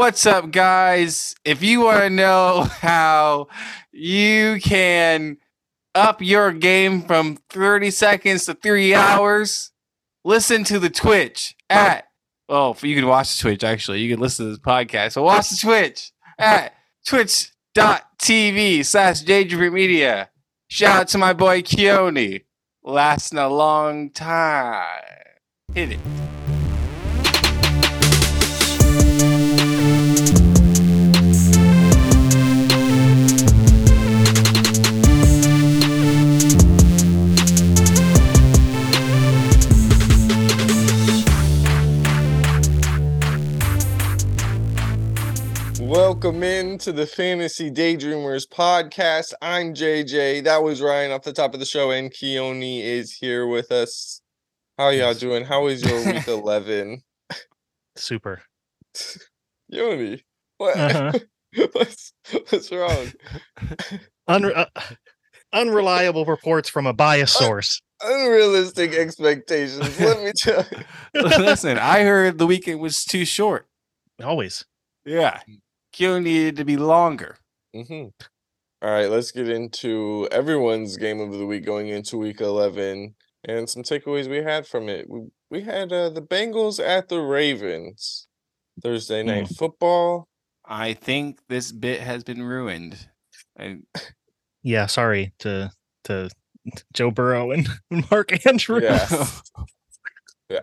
What's up, guys? If you want to know how you can up your game from 30 seconds to three hours, listen to the Twitch at, oh, you can watch the Twitch actually. You can listen to this podcast. So watch the Twitch at twitch.tv slash Daydream Media. Shout out to my boy Keone. Lasting a long time. Hit it. Welcome in to the Fantasy Daydreamers podcast. I'm JJ. That was Ryan off the top of the show, and Keone is here with us. How y'all doing? How is your week 11? Super. Keone, what? Uh-huh. what's, what's wrong? Unre- uh, unreliable reports from a biased source. Unrealistic expectations. Let me tell you. Listen, I heard the weekend was too short. Always. Yeah. Kyo needed to be longer. hmm All right, let's get into everyone's game of the week going into week 11 and some takeaways we had from it. We, we had uh, the Bengals at the Ravens Thursday night football. I think this bit has been ruined. And Yeah, sorry to to Joe Burrow and Mark Andrews. Yeah. Yeah.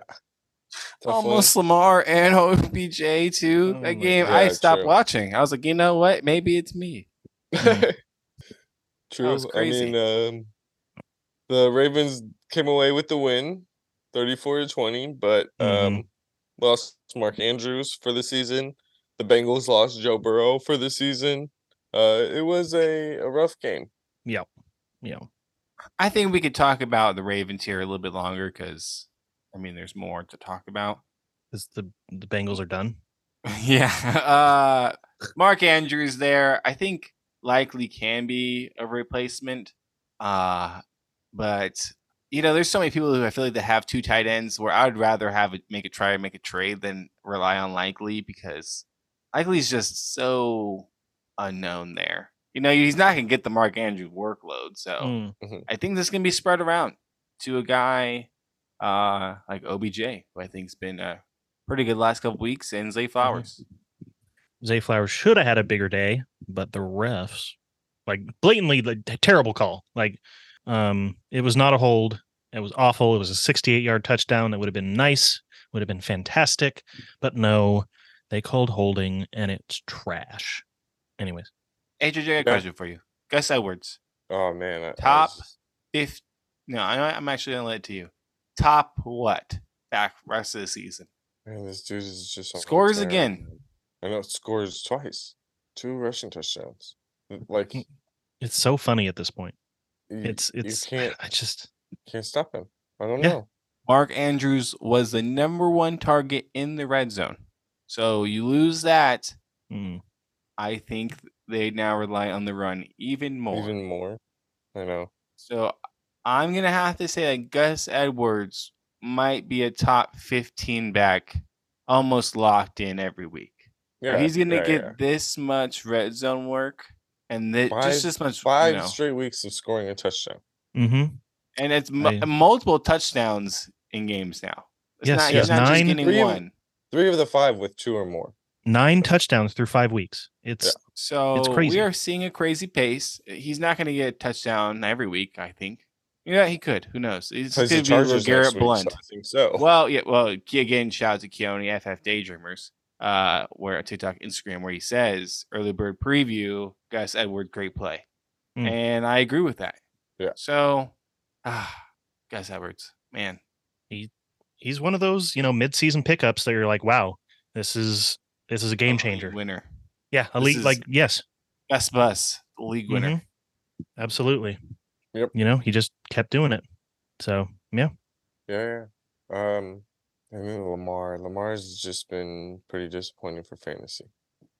Almost Lamar and OBJ too. Oh that game, God. I stopped true. watching. I was like, you know what? Maybe it's me. True. was I mean, um, the Ravens came away with the win, 34 to 20, but um, Mhm. lost Mark Andrews for the season. The Bengals lost Joe Burrow for the season. Uh, it was a, a rough game. Yeah. Yeah. I think we could talk about the Ravens here a little bit longer because, I mean, there's more to talk about. Because the the Bengals are done. yeah. Uh, Mark Andrews there, I think likely can be a replacement. Uh, but you know, there's so many people who I feel like they have two tight ends where I would rather have it make a try and make a trade than rely on likely because likely is just so unknown there. You know, he's not gonna get the Mark Andrews workload. So Mm. I think this can be spread around to a guy uh like OBJ, who I think's been uh pretty good last couple weeks, and Zay Flowers. Zay Flowers should have had a bigger day, but the refs, like blatantly, the terrible call. Like, um, it was not a hold. It was awful. It was a 68 yard touchdown. That would have been nice. Would have been fantastic. But no, they called holding, and it's trash. Anyways, Hey, JJ, I got a Yeah. question for you. Gus Edwards, Oh, man. I- I Top was- if no, I, I'm actually gonna let it to you. Top what back rest of the season? Man, this dude is just Scores again. I know, scores twice. Two rushing touchdowns. Like, it's so funny at this point. you, It's it's. you can't, I just can't stop him. I don't Yeah. know. Mark Andrews was the number one target in the red zone. So you lose that. mm, I think they now rely on the run even more. Even more. I know. So I'm gonna have to say that Gus Edwards might be a top 15 back, almost locked in every week. Yeah, he's gonna yeah, get yeah. this much red zone work and thi- Five- just this much, five you know, straight weeks of scoring a touchdown. hmm and it's mu- I- multiple touchdowns in games now. It's Yes, not, yes, he's not nine- just getting Three of- one. Three of the five with two or more. nine touchdowns through five weeks. It's So crazy. we are seeing a crazy pace. He's not going to get a touchdown every week. I think. Yeah, he could. Who knows? It's Plays the could be Chargers Garrett week, Blunt. so I think so. Well, yeah. Well, again, shout out to Keone FF Daydreamers, uh, where TikTok, Instagram, where he says early bird preview, Gus Edward, great play, Mm. and I agree with that. Yeah. So, ah, Gus Edwards, man, he he's one of those you know mid-season pickups that you're like, wow, this is this is a game elite changer. winner, Yeah, This elite. like yes, best bus, league winner. Mhm. absolutely. Yep. You know, he just kept doing it. So yeah, Yeah, yeah. Um, I mean Lamar. Lamar's just been pretty disappointing for fantasy.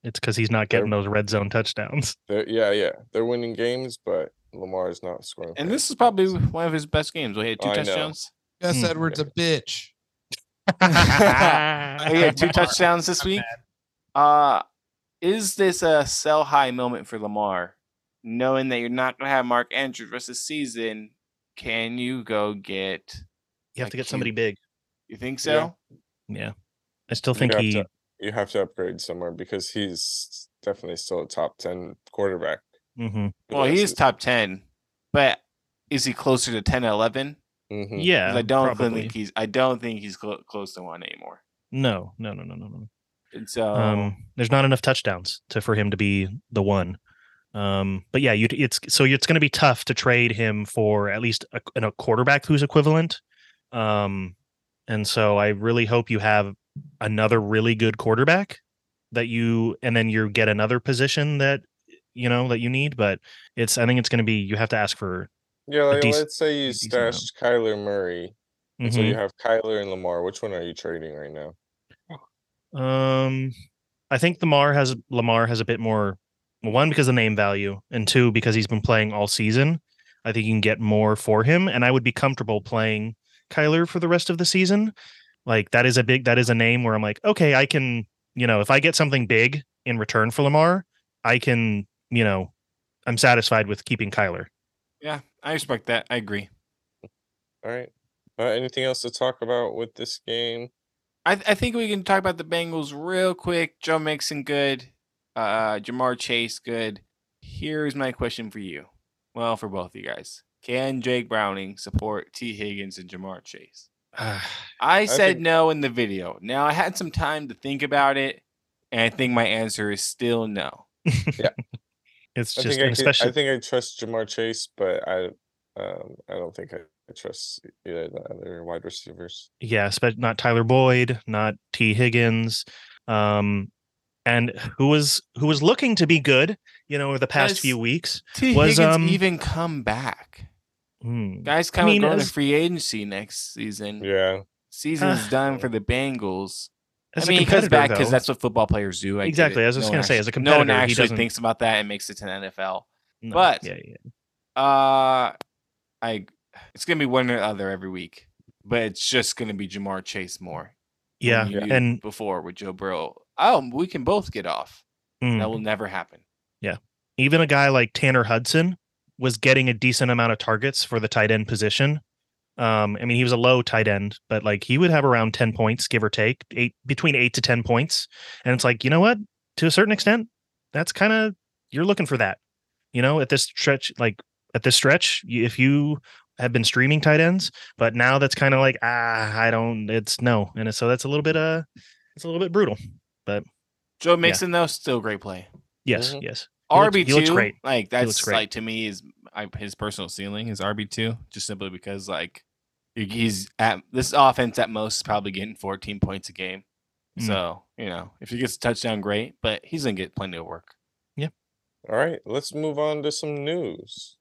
it's because he's not getting those red zone touchdowns. Yeah, yeah. They're winning games, but Lamar is not scoring. And this is probably one of his best games. He had two I know. touchdowns. Gus Hmm. Edwards a bitch. He had two touchdowns this week. Uh is this a sell high moment for Lamar? Knowing that you're not gonna have Mark Andrews rest of the season, can you go get You have to Like get somebody big. you think so? Yeah. Yeah. I still think have he to- You have to upgrade somewhere because he's definitely still a top ten quarterback. Mhm. Well, he is top ten, but is he closer to 10 11? hmm Yeah. I don't probably. think he's I don't think he's clo- close to one anymore. No, no, no, no, no, no. And so Um, there's not enough touchdowns to for him to be the one. Um, but yeah, you it's so it's going to be tough to trade him for at least a, a quarterback who's equivalent. Um, and so I really hope you have another really good quarterback that you and then you get another position that you know that you need. But it's I think it's going to be you have to ask for. Yeah, like, dec- let's say you amount. stashed Kyler Murray, and so you have Kyler and Lamar. Which one are you trading right now? Um, I think Lamar has Lamar has a bit more. Well, One because of name value, and two because he's been playing all season. I think you can get more for him, and I would be comfortable playing Kyler for the rest of the season. Like that is a big that is a name where I'm like, okay, I can, you know, if I get something big in return for Lamar, I can, you know, I'm satisfied with keeping Kyler. yeah, I respect that. I agree. All right. Uh, anything else to talk about with this game? I, I think we can talk about the Bengals real quick. Joe Mixon, good. Uh, Ja'Marr Chase, good. Here's my question for you. Well, for both of you guys. Can Jake Browning support Tee Higgins and Ja'Marr Chase? I said think- no in the video. Now I had some time to think about it, and I think my answer is still no. Yeah, it's I just think I, and could- especially I think I trust Ja'Marr Chase, but I um I don't think I, I trust either of the other wide receivers. yeah, but not Tyler Boyd, not Tee Higgins, um, and who was who was looking to be good, you know, over the past Yes. few weeks. T. Was, Higgins um, even come back? Hmm. Guys kind of mean, going as- to free agency next season. Yeah. Season's Uh, done for the Bengals. As I mean, he comes back because that's what football players do. I Exactly. I was just No gonna one say, as a actu- no one competitor, he actually doesn't- thinks about that and makes it to the NFL. no, but- yeah, yeah. Uh, I it's gonna be one or the other every week, but it's just gonna be Ja'Marr Chase more. than yeah, and before with Joe Burrow, oh, we can both get off. mm, That will never happen. Yeah. Even a guy like Tanner Hudson was getting a decent amount of targets for the tight end position. Um, I mean, he was a low tight end, but like he would have around 10 points, give or take, eight between eight to 10 points. And it's like, you know what? To a certain extent, that's kind of you're looking for that. You know, at this stretch, like at this stretch, if you have been streaming tight ends, but now that's kind of like, ah, I don't, it's no. And so that's a little bit uh it's a little bit brutal. Joe Mixon though, still a great play. Yes, Mhm. yes. RB two, like that's great. like to me is I, his personal ceiling is RB two, just simply because like he's at this offense at most is probably getting 14 points a game. Mm. So you know if he gets a touchdown, great, but he's gonna get plenty of work. Yeah. All right, let's move on to some news.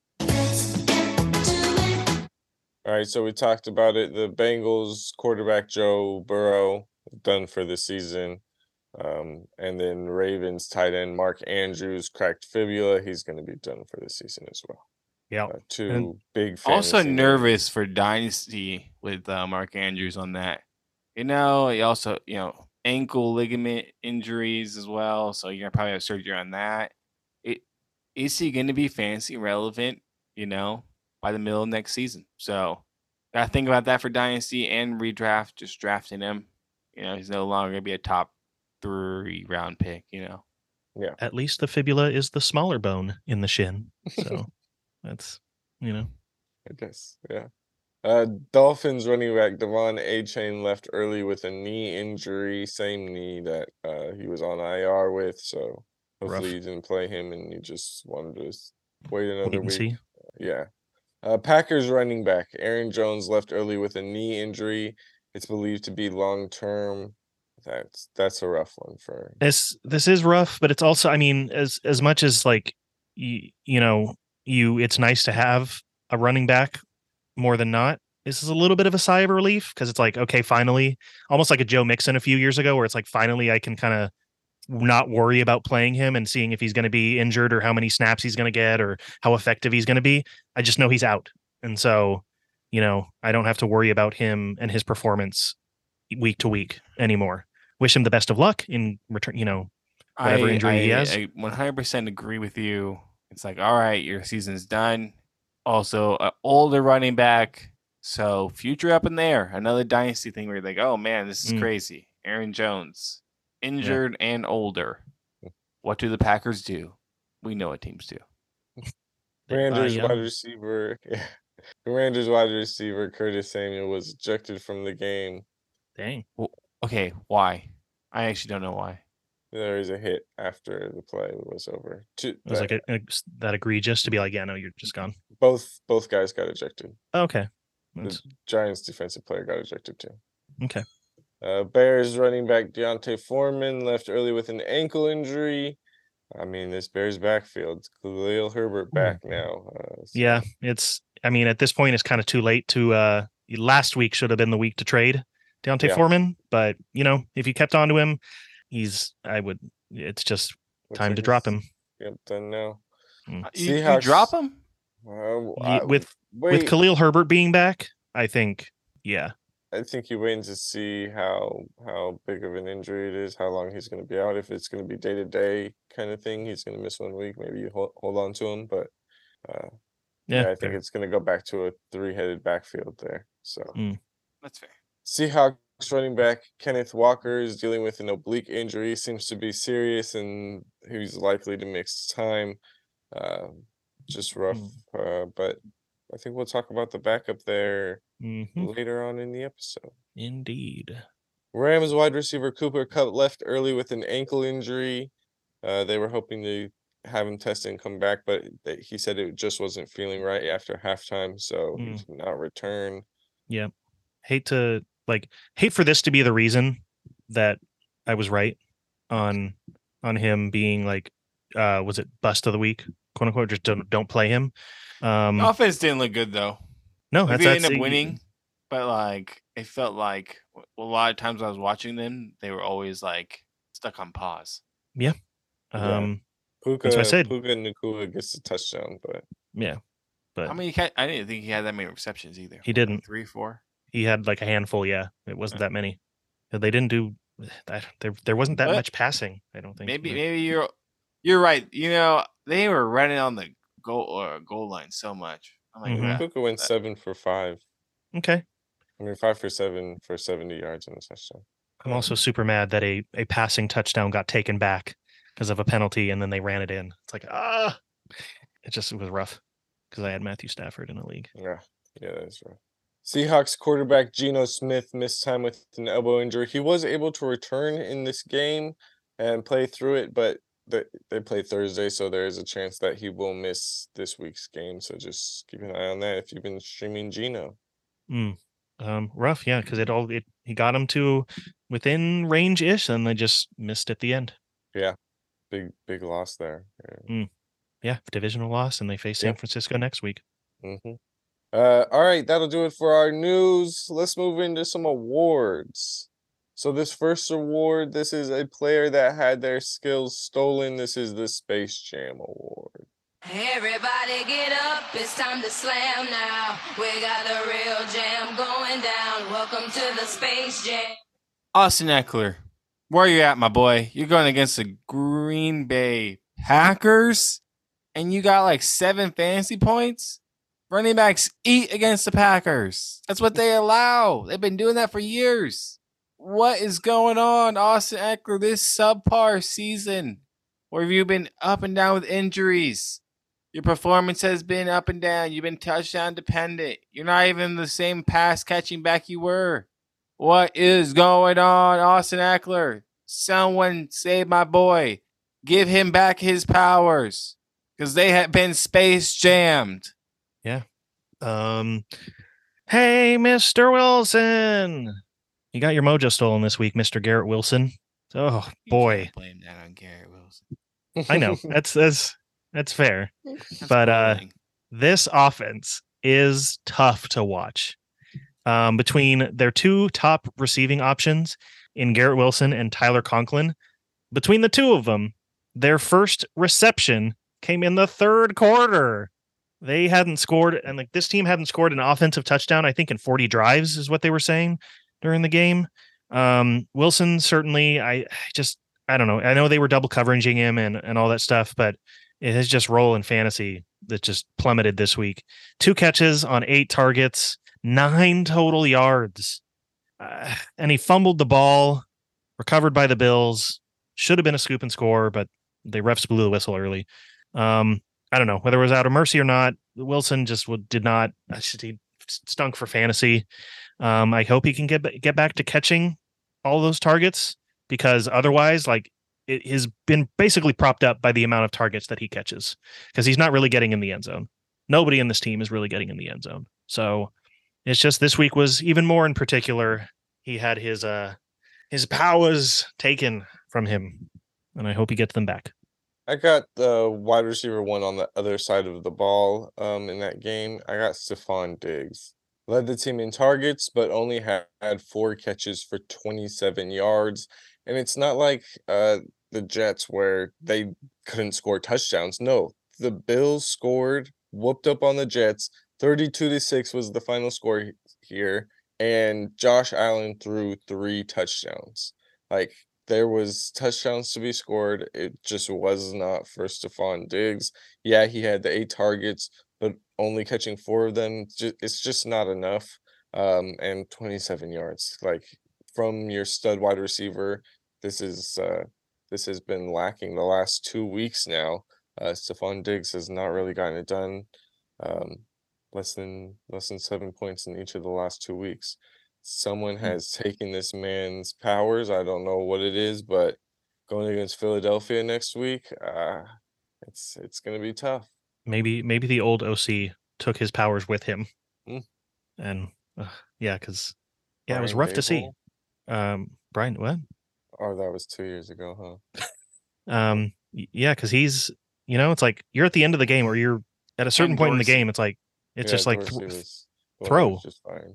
All right, so we talked about it. The Bengals quarterback Joe Burrow done for the season. Um, and then Ravens tight end Mark Andrews cracked fibula. He's going to be done for the season as well. Yeah. Uh, two big. also nervous for dynasty with uh, Mark Andrews on that. You know, he also you know ankle ligament injuries as well, so you're gonna probably have surgery on that. It is he going to be fancy relevant? You know, by the middle of next season. So gotta think about that for dynasty and redraft. Just drafting him. You know, he's no longer gonna be a top three round pick. You know. Yeah. At least the fibula is the smaller bone in the shin. So that's you know I guess, yeah. Uh, Dolphins running back De'Von Achane left early with a knee injury, same knee that uh, he was on IR with. So Rough. hopefully you didn't play him and you just wanted to s- wait another wait week. see. Yeah. Uh, Packers running back Aaron Jones left early with a knee injury. It's believed to be long term. That's that's a rough one for. This this is rough, but it's also I mean as as much as like you you know you it's nice to have a running back more than not. This is a little bit of a sigh of relief because it's like okay, finally, almost like a Joe Mixon a few years ago, where it's like finally I can kind of not worry about playing him and seeing if he's going to be injured or how many snaps he's going to get or how effective he's going to be. I just know he's out. And so, you know, I don't have to worry about him and his performance week to week anymore. Wish him the best of luck in return, you know, whatever I, injury I, he has. I 100% agree with you. It's like, all right, your season's done. Also, an older running back. So, future up in there. Another dynasty thing where you're like, oh man, this is Mm. crazy. Aaron Jones, injured and older. What do the Packers do? We know what teams do. They buy Commanders young. wide receiver. Commanders wide receiver Curtis Samuel was ejected from the game. Dang. Okay, why? I actually don't know why. There was a hit after the play was over. Two, It was like that- a, a- that egregious to be like, yeah, no, you're just gone. both both guys got ejected. Okay. That's- Giants defensive player got ejected too. Okay. Uh, Bears running back D'Onta Foreman left early with an ankle injury. I mean, this Bears backfield, Khalil Herbert back now. Uh, so- Yeah, it's. I mean, at this point, it's kind of too late to. uh Last week should have been the week to trade D'Onta Yeah. Foreman, but you know, if you kept on to him, he's. I would. It's just looks time like to drop him Yep, done now. Uh, You, you drop him? Uh, I- with wait, with Khalil Herbert being back. I think. Yeah. I think you're waiting to see how how big of an injury it is, how long he's going to be out. If it's going to be day to day kind of thing, he's going to miss one week. Maybe you hold, hold on to him, but uh, Yeah. yeah, I think fair. it's going to go back to a three headed backfield there. So That's fair. Seahawks running back Kenneth Walker is dealing with an oblique injury, seems to be serious, and he's likely to miss time. Um, just rough, uh, but I think we'll talk about the backup there Mhm, later on in the episode. Indeed. Rams wide receiver Cooper Kupp left early with an ankle injury. Uh, they were hoping to have him test and come back, but they, he said it just wasn't feeling right after halftime, so he Mm. did not return. Yep. Hate to like hate for this to be the reason that I was right on on him being like uh was it bust of the week quote unquote just don't don't play him um The offense didn't look good though. no Like, that's, they that's ended up y- winning, but like it felt like a lot of times I was watching them, they were always like stuck on pause. Yeah. um Puka, what I said. Puka Nacua gets a touchdown, but yeah but I mean, I didn't think he had that many receptions either. He didn't. Three, four. He had like a handful yeah it wasn't that many Uh, they didn't do that there there wasn't that But much passing i don't think Maybe, but- maybe you're you're right. You know, they were running on the goal or goal line so much. I'm like, Mhm. "Ah, Puka went that- seven for five. okay I mean, five for seven for 70 yards and a touchdown. i'm also super mad that a a passing touchdown got taken back because of a penalty and then they ran it in it's like ah it just was rough because i had matthew stafford in the league Yeah, yeah, that's right. Seahawks quarterback Geno Smith missed time with an elbow injury. He was able to return in this game and play through it, but they, they play Thursday, so there is a chance that he will miss this week's game. So just keep an eye on that if you've been streaming Geno. Mm. Um, rough, yeah, because it all it he got him to within range ish, and they just missed at the end. Yeah, big, big loss there. Yeah. Yeah, divisional loss, and they face San. Francisco next week. hmm Uh, all right, that'll do it for our news. Let's move into some awards. So this first award, this is a player that had their skills stolen. This is the Space Jam Award. Everybody get up, it's time to slam now. We got the real jam going down. Welcome to the Space Jam. Austin Ekeler, where are you at, my boy? You're going against the Green Bay Packers, and you got like seven fantasy points. Running backs eat against the Packers. That's what they allow. They've been doing that for years. What is going on, Austin Ekeler, this subpar season? Or have you been up and down with injuries? Your performance has been up and down. You've been touchdown dependent. You're not even the same pass catching back you were. What is going on, Austin Ekeler? Someone save my boy. Give him back his powers. Because they have been space jammed. Um, hey, Mister Wilson, you got your mojo stolen this week, Mister Garrett Wilson. Oh boy, blame that on Garrett Wilson. I know that's that's that's fair. That's But, uh, this offense is tough to watch. Um, between their two top receiving options in Garrett Wilson and Tyler Conklin, between the two of them, their first reception came in the third quarter. They hadn't scored, and like this team hadn't scored an offensive touchdown, I think, in 40 drives, is what they were saying during the game. Um, Wilson certainly, I just I don't know. I know they were double covering him and and all that stuff, but his just role in fantasy that just plummeted this week. Two catches on eight targets, nine total yards, uh, and he fumbled the ball, recovered by the Bills. Should have been a scoop and score, but the refs blew the whistle early. Um, I don't know whether it was out of mercy or not. Wilson just w- did not. He stunk for fantasy. Um, I hope he can get get back to catching all those targets because otherwise, like it has been basically propped up by the amount of targets that he catches because he's not really getting in the end zone. Nobody in this team is really getting in the end zone. So it's just this week was even more in particular. He had his uh his powers taken from him, and I hope he gets them back. I got the wide receiver one on the other side of the ball um, in that game. I got Stefon Diggs. Led the team in targets, but only had, four catches for 27 yards. And it's not like uh, the Jets where they couldn't score touchdowns. No, the Bills scored, whooped up on the Jets. 32 to 6 was the final score here. And Josh Allen threw three touchdowns. Like there was touchdowns to be scored. It just was not for Stefon Diggs. Yeah, he had the eight targets, but only catching four of them. It's just not enough. Um, and 27 yards, like from your stud wide receiver, this is uh, this has been lacking the last two weeks now. Uh, Stefon Diggs has not really gotten it done. Um, less than less than seven points in each of the last two weeks someone has taken this man's powers. I don't know what it is, but going against Philadelphia next week, uh, it's it's gonna be tough. Maybe maybe the old OC took his powers with him, Mm. and uh, yeah, because yeah, it was Brian rough to see. Um, Brian, what? Oh, that was two years ago, huh? Um, yeah, because he's you know, it's like you're at the end of the game, or you're at a certain point in the game. It's like it's Yeah, just like th- throw. just fine.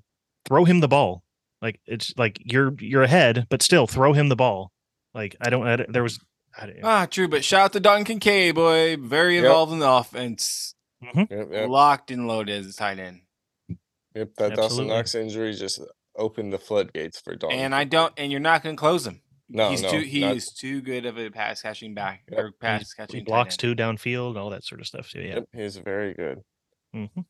Throw him the ball. Like it's like you're you're ahead, but still throw him the ball. Like I don't. I, there was. I, don't- Ah, true, but shout out to Don Kincaid, boy. Very Yep. involved in the offense. Yep, yep, Locked and loaded as a tight end. yep. That Dawson Absolutely. Knox injury just opened the floodgates for Don. And I don't and you're not gonna close him. No, he's no, too he not- is too good of a pass catching back Yep. or pass catching tight blocks end. too downfield, all that sort of stuff too. Yeah. Yep, he's very good. Mhm.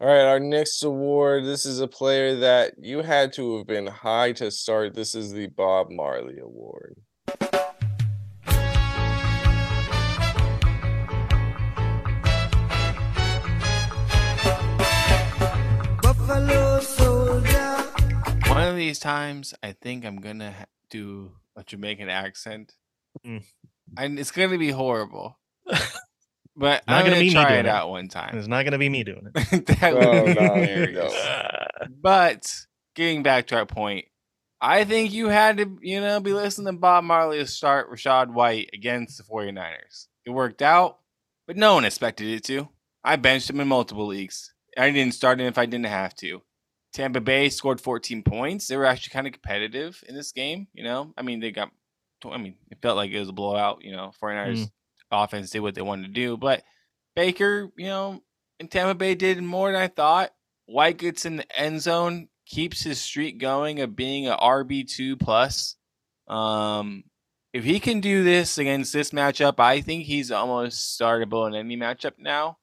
All right, our next award. This is a player that you had to have been high to start. This is the Bob Marley Award. Buffalo soldier. One of these times, I think I'm gonna do a Jamaican accent, Mm. and it's gonna be horrible. but not I'm gonna gonna, be me try doing it it. out one time. It's not going to be me doing it. that would Oh, be no, hilarious. no. But getting back to our point, I think you had to, you know, be listening to Bob Marley to start Rachaad White against the 49ers. It worked out, but no one expected it to. I benched him in multiple leagues. I didn't start him if I didn't have to. Tampa Bay scored 14 points. They were actually kind of competitive in this game, you know. I mean, they got I mean, it felt like it was a blowout, you know. 49ers offense did what they wanted to do, but Baker, you know, and Tampa Bay did more than I thought. White gets in the end zone, keeps his streak going of being a RB two plus. Um, if he can do this against this matchup, I think he's almost startable in any matchup now.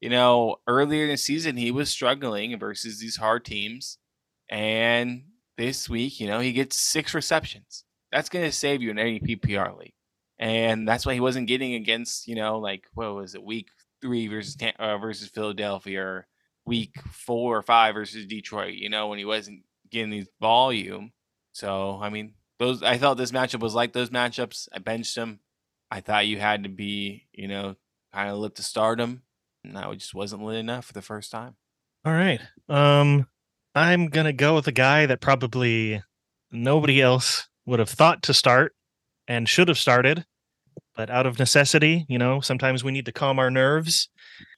You know, earlier in the season he was struggling versus these hard teams, and this week, you know, he gets six receptions. That's going to save you in any PPR league, and that's why he wasn't getting against, you know, like what was it, week three versus uh, versus Philadelphia, or week four or five versus Detroit. You know, when he wasn't getting these volume. So I mean, those I thought this matchup was like those matchups. I benched him. I thought you had to be, you know, kind of lit to stardom. And that just wasn't lit enough for the first time. All right. Um, I'm gonna go with a guy that probably nobody else would have thought to start and should have started, but out of necessity, you know, sometimes we need to calm our nerves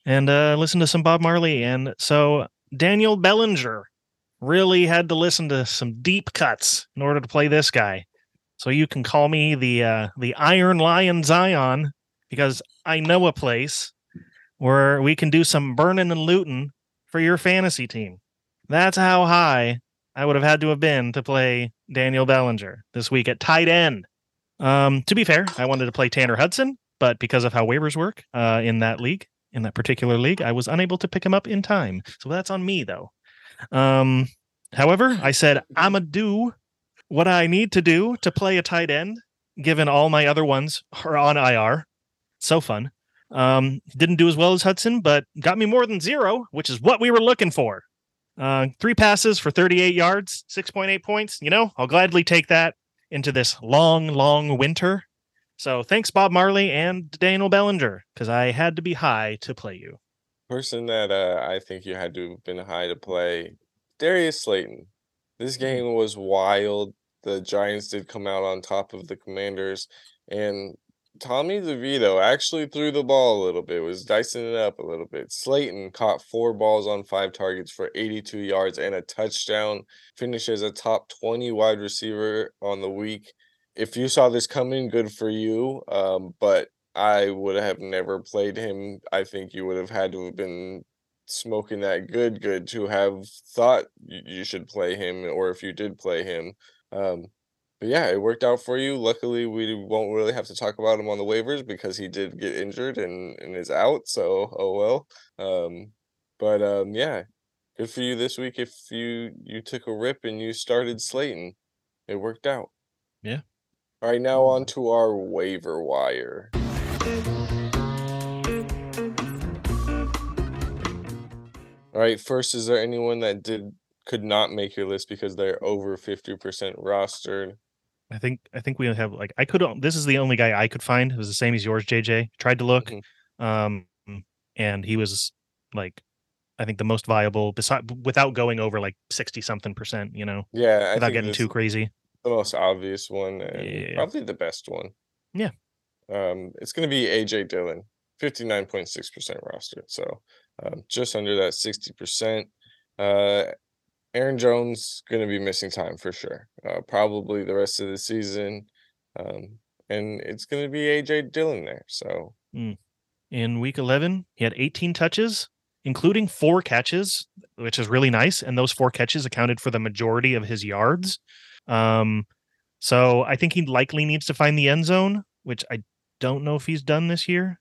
and uh, listen to some Bob Marley. And so Daniel Bellinger really had to listen to some deep cuts in order to play this guy. So you can call me the uh, the Iron Lion Zion because I know a place where we can do some burning and looting for your fantasy team. That's how high I would have had to have been to play Daniel Bellinger this week at tight end. Um, to be fair, I wanted to play Tanner Hudson, but because of how waivers work uh, in that league, in that particular league, I was unable to pick him up in time. So that's on me, though. Um, however, I said I'm gonna do what I need to do to play a tight end, given all my other ones are on IR. So fun. Um, didn't do as well as Hudson, but got me more than zero, which is what we were looking for. Uh, three passes for 38 yards, 6.8 points. You know, I'll gladly take that into this long, long winter. So thanks, Bob Marley and Daniel Bellinger, because I had to be high to play you. Person that uh, I think you had to have been high to play, Darius Slayton. This game was wild. The Giants did come out on top of the Commanders, and Tommy DeVito actually threw the ball a little bit, was dicing it up a little bit. Slayton caught four balls on five targets for 82 yards and a touchdown, finishes a top 20 wide receiver on the week. If you saw this coming, good for you. Um, but I would have never played him. I think you would have had to have been smoking that good, good to have thought you should play him, or if you did play him. Um, but yeah, it worked out for you. Luckily, we won't really have to talk about him on the waivers because he did get injured and, and is out. So oh well. Um, but um, yeah, good for you this week. If you you took a rip and you started Slayton, it worked out. Yeah. All right, now on to our waiver wire. All right, first, is there anyone that did could not make your list because they're over fifty percent rostered? I think I think we have like I could this is the only guy I could find. It was the same as yours, JJ. Tried to look, Mhm. um, and he was like I think the most viable beside without going over like sixty something percent. You know, Yeah, I without getting too crazy. the most obvious one and Yeah. probably the best one. Yeah. Um, it's going to be AJ Dillon, fifty nine point six percent rostered, so um, just under that sixty percent. Uh, Aaron Jones going to be missing time for sure, uh, probably the rest of the season, um, and it's going to be AJ Dillon there. So In week eleven, he had eighteen touches, including four catches, which is really nice. And those four catches accounted for the majority of his yards. Um, so I think he likely needs to find the end zone, which I don't know if he's done this year.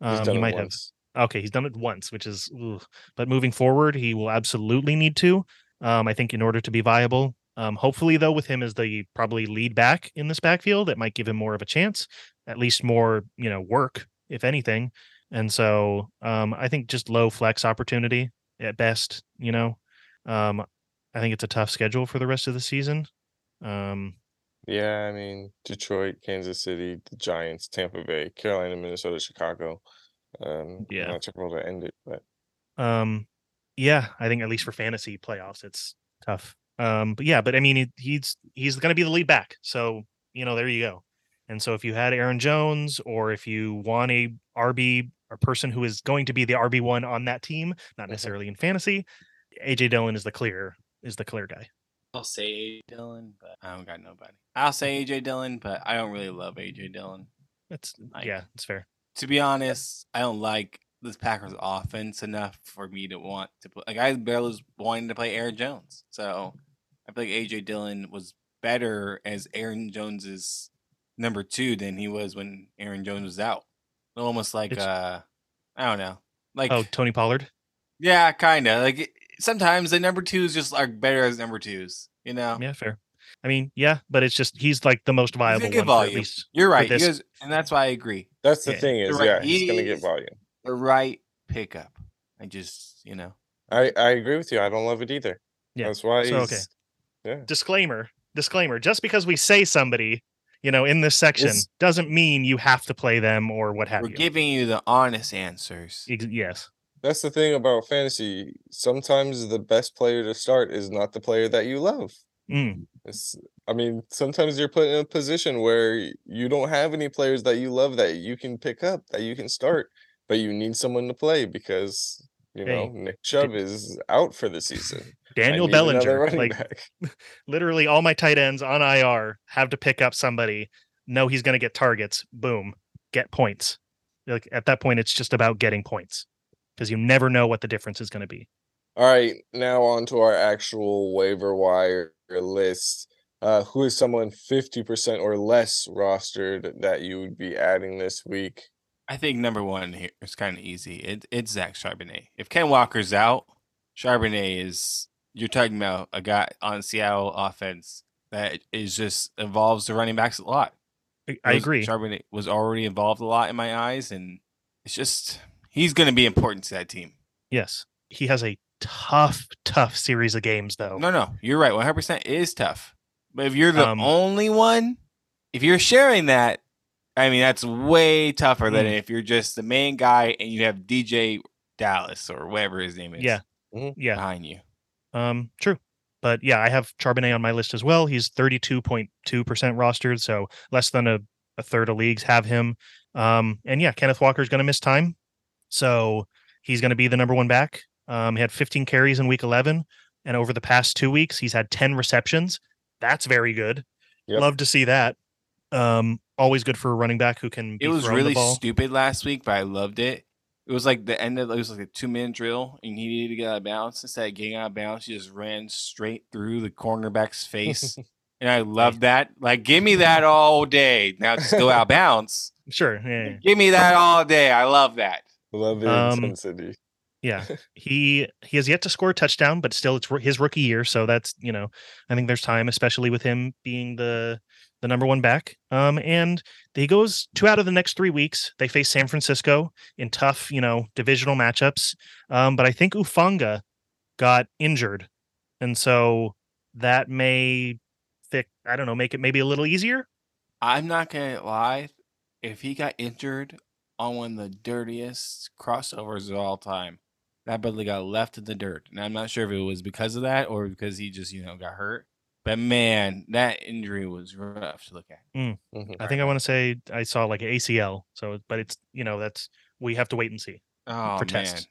Um, done he might have. Okay, he's done it once, which is, ugh. but moving forward, he will absolutely need to. Um, I think in order to be viable. Um, hopefully, though, with him as the probably lead back in this backfield, it might give him more of a chance, at least more, you know, work, if anything. And so, um, I think just low flex opportunity at best. You know, um, I think it's a tough schedule for the rest of the season. Um, Yeah, I mean Detroit, Kansas City, the Giants, Tampa Bay, Carolina, Minnesota, Chicago. Um, Yeah. I'm not sure how to end it, but Um, yeah, I think at least for fantasy playoffs, it's tough. Um, but yeah, but I mean, he, he's he's going to be the lead back, so you know, there you go. And so if you had Aaron Jones, or if you want a RB or person who is going to be the RB one on that team, not Mhm. necessarily in fantasy, AJ Dillon is the clear is the clear guy. I'll say AJ Dillon, but I don't got nobody. I'll say AJ Dillon, but I don't really love AJ Dillon. That's Like- yeah, it's fair. To be honest, I don't like this Packers offense enough for me to want to play. Like I barely was wanting to play Aaron Jones, so I feel like AJ Dillon was better as Aaron Jones's number two than he was when Aaron Jones was out. Almost like It's- uh, I don't know, like Oh, Tony Pollard. yeah, kind of like it- sometimes the number twos just are better as number twos. You know, Yeah, fair. I mean, yeah, but it's just he's like the most viable one for at volume. least. You're for right, this- you guys- and that's why I agree. that's the Yeah, thing is, right, yeah, he's gonna get volume. The right pickup. I just you know. I I agree with you. I don't love it either. Yeah, That's why. so, okay. Yeah. disclaimer disclaimer just because we say somebody you know in this section It's- doesn't mean you have to play them or what have We're you giving you the honest answers. Ex- yes That's the thing about fantasy. Sometimes the best player to start is not the player that you love. Mm, It's, I mean, sometimes you're put in a position where you don't have any players that you love that you can pick up, that you can start, but you need someone to play because you Hey, know Nick Chubb is out for the season. Daniel bellinger like back. literally all my tight ends on ir have to pick up somebody know he's going to get targets boom get points like at that point it's just about getting points because you never know what the difference is going to be All right, now on to our actual waiver wire list. uh, who is someone 50% or less rostered that you would be adding this week? I think number one here is kind of easy. It, it's Zach Charbonnet. If Ken Walker's out, Charbonnet is you're talking about a guy on Seattle offense that is just involves the running backs a lot. I, I Those- agree. Charbonnet was already involved a lot in my eyes, and it's just he's going to be important to that team. Yes, he has a tough, tough series of games though. No, no, you're right. 100 percent is tough. But if you're the Um, only one, if you're sharing that, I mean that's way tougher than Mm. if you're just the main guy and you have DeeJay Dallas or whatever his name is. Yeah. Mhm. Yeah, behind you. um, true. But yeah, I have Charbonnet on my list as well. He's 32.2% rostered, so less than a, a third of leagues have him. Um, and yeah, Kenneth Walker is going to miss time. So he's going to be the number one back. Um, he had 15 carries in week 11. And over the past two weeks, he's had 10 receptions. That's very good. Yep. Love to see that. Um, always good for a running back who can be It was really the ball. stupid last week, but I loved it. It was like the end of it was like a two minute drill, and he needed to get out of bounds. Instead of getting out of bounds, he just ran straight through the cornerback's face, and I love that. Like, give me that all day. Now just go out of bounds. Sure. Yeah, yeah. Give me that all day. I love that. Love the Um, intensity. Yeah, he he has yet to score a touchdown, but still, it's his rookie year, so that's you know, I think there's time, especially with him being the the number one back. Um, and he goes two out of the next three weeks. They face San Francisco in tough, you know, divisional matchups. Um, but I think Ufanga got injured, and so that may. I don't know, make it maybe a little easier. I'm not gonna lie. If he got injured on one of the dirtiest crossovers of all time, that brother got left in the dirt. And I'm not sure if it was because of that or because he just, you know, got hurt. But man, that injury was rough to look at. Mhm. I think I want to say I saw like an ACL. So, but it's you know that's we have to wait and see. Oh For man. tests.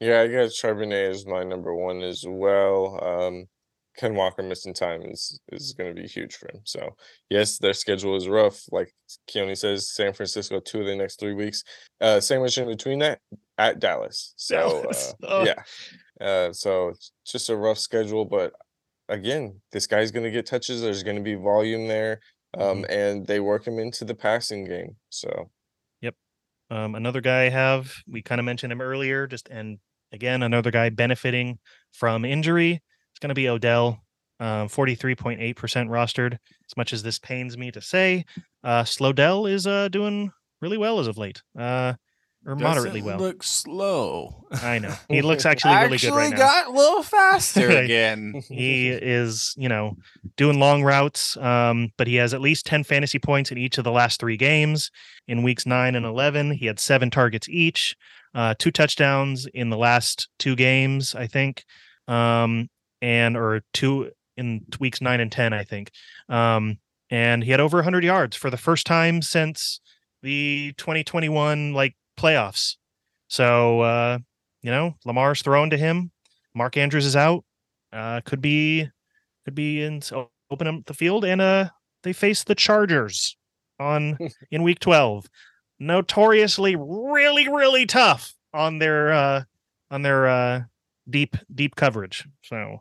Yeah, I guess Charbonnet is my number one as well. Um, Ken Walker missing time is is going to be huge for him. So yes, their schedule is rough. Like Keone says, San Francisco two of the next three weeks. Uh, sandwich in between that at Dallas. So Dallas. uh, Oh. yeah, uh, so it's just a rough schedule. But again, this guy's going to get touches. There's going to be volume there, um, and they work him into the passing game. So yep. Um, another guy I have, we kind of mentioned him earlier, just and again, another guy benefiting from injury. It's going to be Odell, um, 43.8% rostered. As much as this pains me to say, uh, Slowdell is uh, doing really well as of late, uh, or moderately Doesn't well. Look slow. I know. He looks actually really good right now. got a little faster again. he is, you know, doing long routes. Um, but he has at least 10 fantasy points in each of the last three games. In weeks nine and 11, he had seven targets each, uh, two touchdowns in the last two games, I think. Um, and, or two in weeks nine and 10, I think. Um, and he had over 100 yards for the first time since the 2021 like playoffs. So, uh, you know, Lamar's throwing to him. Mark Andrews is out uh, could be could be in so open up the field and uh they face the Chargers on in week 12 notoriously really really tough on their uh on their uh deep deep coverage so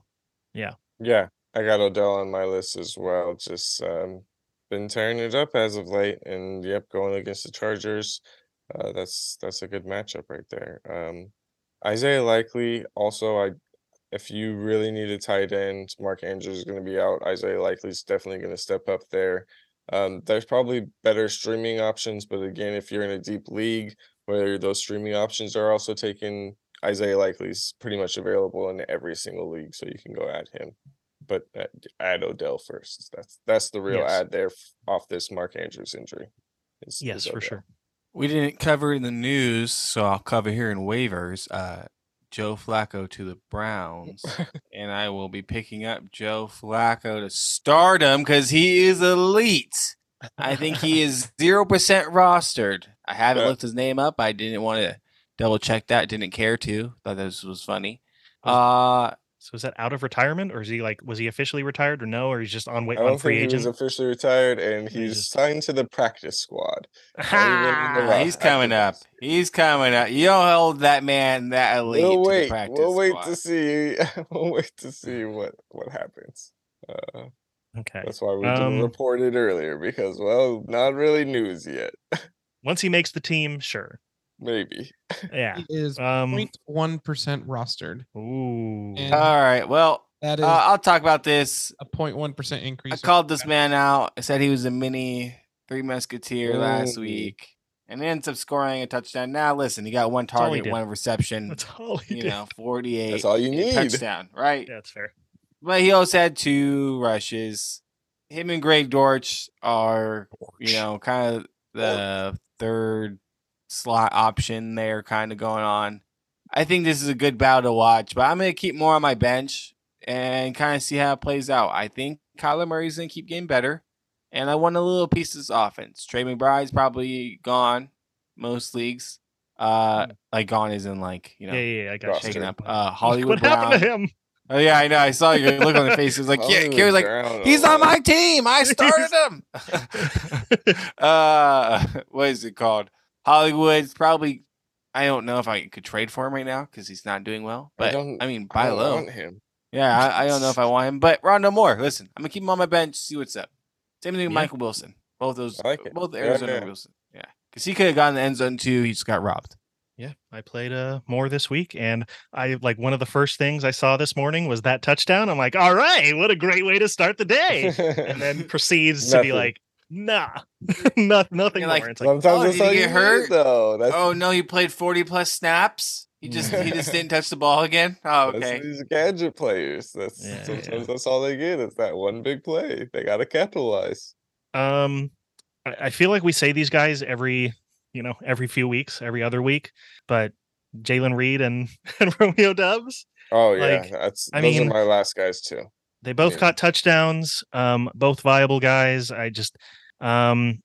yeah. Yeah, I got Odell on my list as well. Just um, been tearing it up as of late, and yep, going against the Chargers. Uh, that's that's a good matchup right there. Um, Isaiah Likely also, I if you really need a tight end, Mark Andrews is going to be out. Isaiah Likely is definitely going to step up there. Um, there's probably better streaming options, but again, if you're in a deep league where those streaming options are also taken, Isaiah Likely's pretty much available in every single league, so you can go add him. But uh, add Odell first. That's that's the real Yes. ad there off this Mark Andrews injury. is- yes is for sure We didn't cover in the news, so I'll cover here in waivers. Uh, Joe Flacco to the Browns, and I will be picking up Joe Flacco to stardom because he is elite. I think he is zero percent rostered. I haven't Yeah. looked his name up. I didn't want to double check that. Didn't care to. Thought this was funny. Uh, so is that out of retirement or is he like was he officially retired or no or he's just on wait I on don't free think he was officially retired, and he's just- signed to the practice squad. even in the Ha! roster. he's coming up. He's coming up. You don't hold that man that elite We'll wait. We'll wait squad. to see. we'll wait to see what what happens. Uh, Okay. That's why we didn't Um, report it earlier because, well, not really news yet. Once he makes the team, sure. Maybe. Yeah. He is Um. 0.1 percent rostered. Ooh. And All right. Well, that uh, I'll talk about this. a 0.1 percent increase. I called this man out. I said he was a mini Three Musketeer last week, and he ends up scoring a touchdown. Now, listen, he got one target, one reception. That's all he you did. know, forty-eight. That's all you need. Touchdown, right? Yeah, that's fair. But he also had two rushes. Him and Greg Dortch are, you know, kind of the third slot option there, kind of going on. I think this is a good battle to watch, but I'm going to keep more on my bench and kind of see how it plays out. I think Kyler Murray's going to keep getting better, and I want a little piece of this offense. Trey McBride's probably gone most leagues. Uh, like gone is in like you know yeah, yeah, yeah, I got roster. you. taken up. Uh, Hollywood what happened to him? Oh yeah, I know. I saw your look on the face. It was like, yeah, Hollywood Kerry was like, he's on my team. I started him. uh, what is it called? Hollywood's probably. I don't know if I could trade for him right now because he's not doing well. But I, don't- mean, I buy don't low. want him. Yeah, I, I don't know if I want him. But Rondale Moore, listen, I'm gonna keep him on my bench. See what's up. Same thing with Yeah. Michael Wilson. Both those, like both Yeah, Arizona yeah. Wilson. Yeah, because he could have gotten the end zone too. He just got robbed. Yeah, I played uh more this week, and I like one of the first things I saw this morning was that touchdown. I'm like, all right, what a great way to start the day, and then proceeds to be like, nah, not nothing You're more. like, it's like, Sometimes Oh, that's did he you get hurt? though. That's, Oh no, he played 40 plus snaps. He just he just didn't touch the ball again. Oh, that's okay. these gadget players. That's Yeah, sometimes yeah. that's all they get. Is that one big play. They got to capitalize. um, I, I feel like we say these guys every, you know, every few weeks, every other week, but Jayden Reed and and Romeo Doubs, Oh yeah, Like, that's I those mean- are my last guys too. They both Yeah. caught touchdowns. Um, both viable guys. I just, um,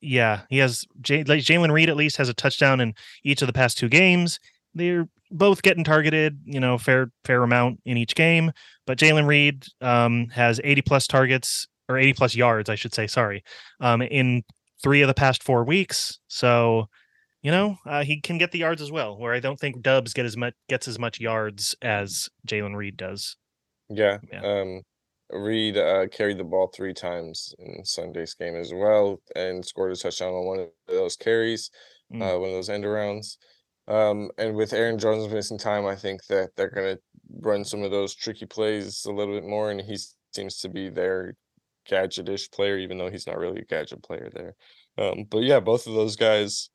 yeah, he has J- like Jayden Reed at least has a touchdown in each of the past two games. They're both getting targeted, you know, fair fair amount in each game. But Jayden Reed um, has 80 plus targets or 80 plus yards, I should say. Sorry, um, in three of the past four weeks. So, you know, uh, he can get the yards as well. Where I don't think Doubs get as much gets as much yards as Jayden Reed does. Yeah. Yeah. Um, Reed uh, carried the ball three times in Sunday's game as well, and scored a touchdown on one of those carries, Mm. uh, one of those end arounds. Um, and with Aaron Jones missing time, I think that they're gonna run some of those tricky plays a little bit more, and he seems to be their gadgetish player, even though he's not really a gadget player there. Um, but yeah, both of those guys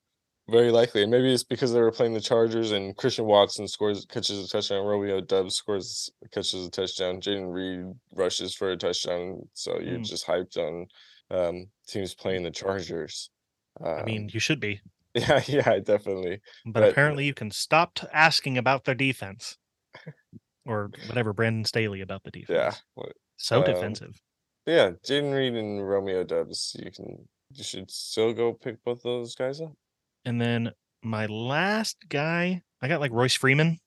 very likely. And maybe it's because they were playing the Chargers and Christian Watson scores catches a touchdown, Romeo Doubs scores catches a touchdown, Jayden Reed rushes for a touchdown. So you're Mm. just hyped on um teams playing the Chargers. I mean, Um, you should be, yeah, yeah, definitely. but but- apparently you can stop t- asking about their defense or whatever Brandon Staley about the defense. Yeah. So um, defensive. Yeah, Jayden Reed and Romeo Doubs. You can you should still go pick both those guys up. And then my last guy, I got like Royce Freeman.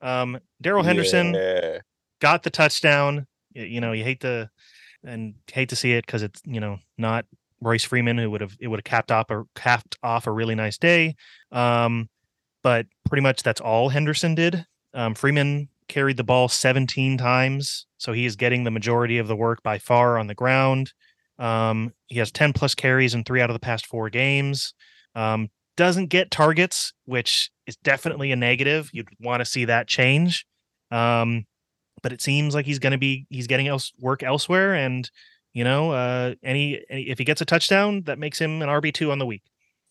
Um, Darrell Henderson Yeah. got the touchdown. You know, you hate to and hate to see it because it's you know not Royce Freeman who would have it would have capped off or capped off a really nice day. Um, but pretty much that's all Henderson did. Um, Freeman carried the ball 17 times, so he is getting the majority of the work by far on the ground. Um, he has 10 plus carries in three out of the past four games. Um, doesn't get targets, which is definitely a negative. You'd want to see that change. Um, but it seems like he's going to be he's getting else work elsewhere, and you know, uh, any, any if he gets a touchdown, that makes him an RB two on the week.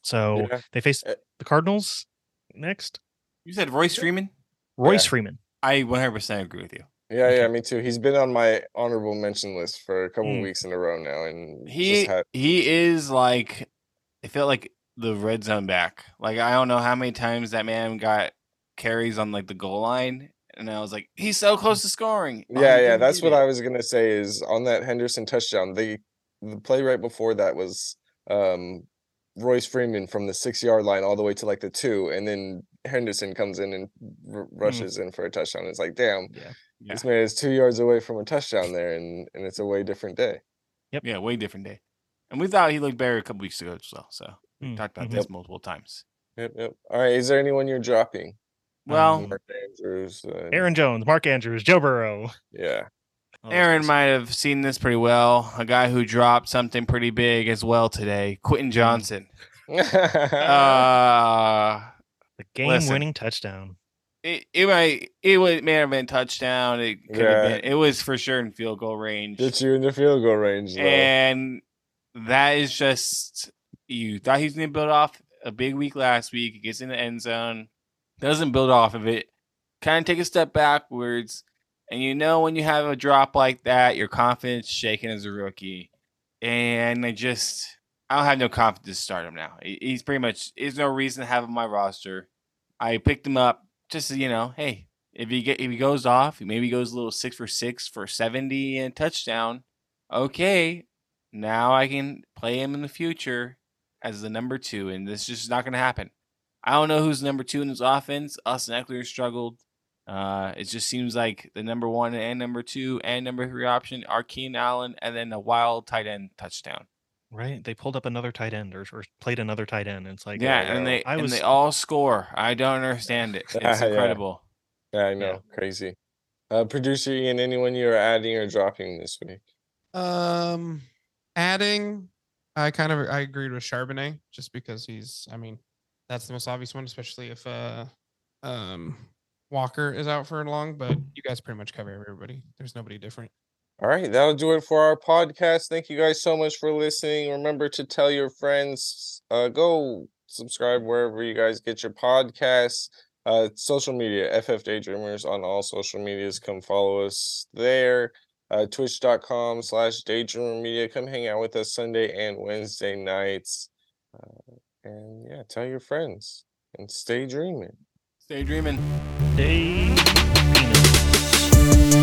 So Yeah. they face Uh, the Cardinals next. You said Royce Freeman. Royce Yeah. Freeman. I 100% agree with you. Yeah, Okay. yeah, me too. He's been on my honorable mention list for a couple Mm. weeks in a row now, and He just had he is like I feel like the red zone back. Like I don't know how many times that man got carries on like the goal line, and I was like, he's so close to scoring. Yeah, he yeah. That's what it. I was gonna say. Is on that Henderson touchdown, the the play right before that was um Royce Freeman from the six yard line all the way to like the two, and then Henderson comes in and r- rushes in for a touchdown. It's like, damn, Yeah. Yeah. this man is two yards away from a touchdown there, and and it's a way different day. Yep. Yeah, way different day. And we thought he looked better a couple weeks ago as well. So we Mm, talked about mhm. this multiple times. Yep, yep. All right, is there anyone you're dropping? Well, Mark Andrews. Uh, Aaron Jones, Mark Andrews, Joe Burrow. Yeah. Oh, Aaron awesome. might have seen this pretty well. A guy who dropped something pretty big as well today, Quentin Johnston. Uh, the listen. game-winning touchdown. it, it might it would may have been touchdown. It could Yeah. have been. It was for sure in field goal range. Get you in the field goal range, though. and that is just you thought he was going to build off a big week last week. He gets in the end zone, doesn't build off of it, kind of take a step backwards. And you know when you have a drop like that, your confidence shaken as a rookie. And I just I don't have no confidence to start him now. He's pretty much there's no reason to have him on my roster. I picked him up just to, you know, hey, if he get if he goes off, maybe he goes a little six for six for seventy and touchdown. Okay, now I can play him in the future as the number two, and this is just not going to happen. I don't know who's number two in this offense. Austin Ekeler struggled. Uh, it just seems like the number one and number two and number three option are Keenan Allen, and then a wild tight end touchdown. Right? They pulled up another tight end or, or played another tight end. It's like yeah, I and they I and was- they all score. I don't understand it. It's Yeah. incredible. yeah, I know, crazy. Uh, producer Ian, anyone you're adding or dropping this week? Um, adding, I kind of I agreed with Charbonnet just because he's. I mean, that's the most obvious one, especially if uh, um, Walker is out for long. But you guys pretty much cover everybody. There's nobody different. All right, that'll do it for our podcast. Thank you guys so much for listening. Remember to tell your friends. Uh, go subscribe wherever you guys get your podcasts. Uh, social media, FF Daydreamers on all social medias. Come follow us there. Uh, Twitch.com slash Daydreamer Media. Come hang out with us Sunday and Wednesday nights. Uh, and yeah, tell your friends and stay dreaming. Stay dreaming. They- Venus.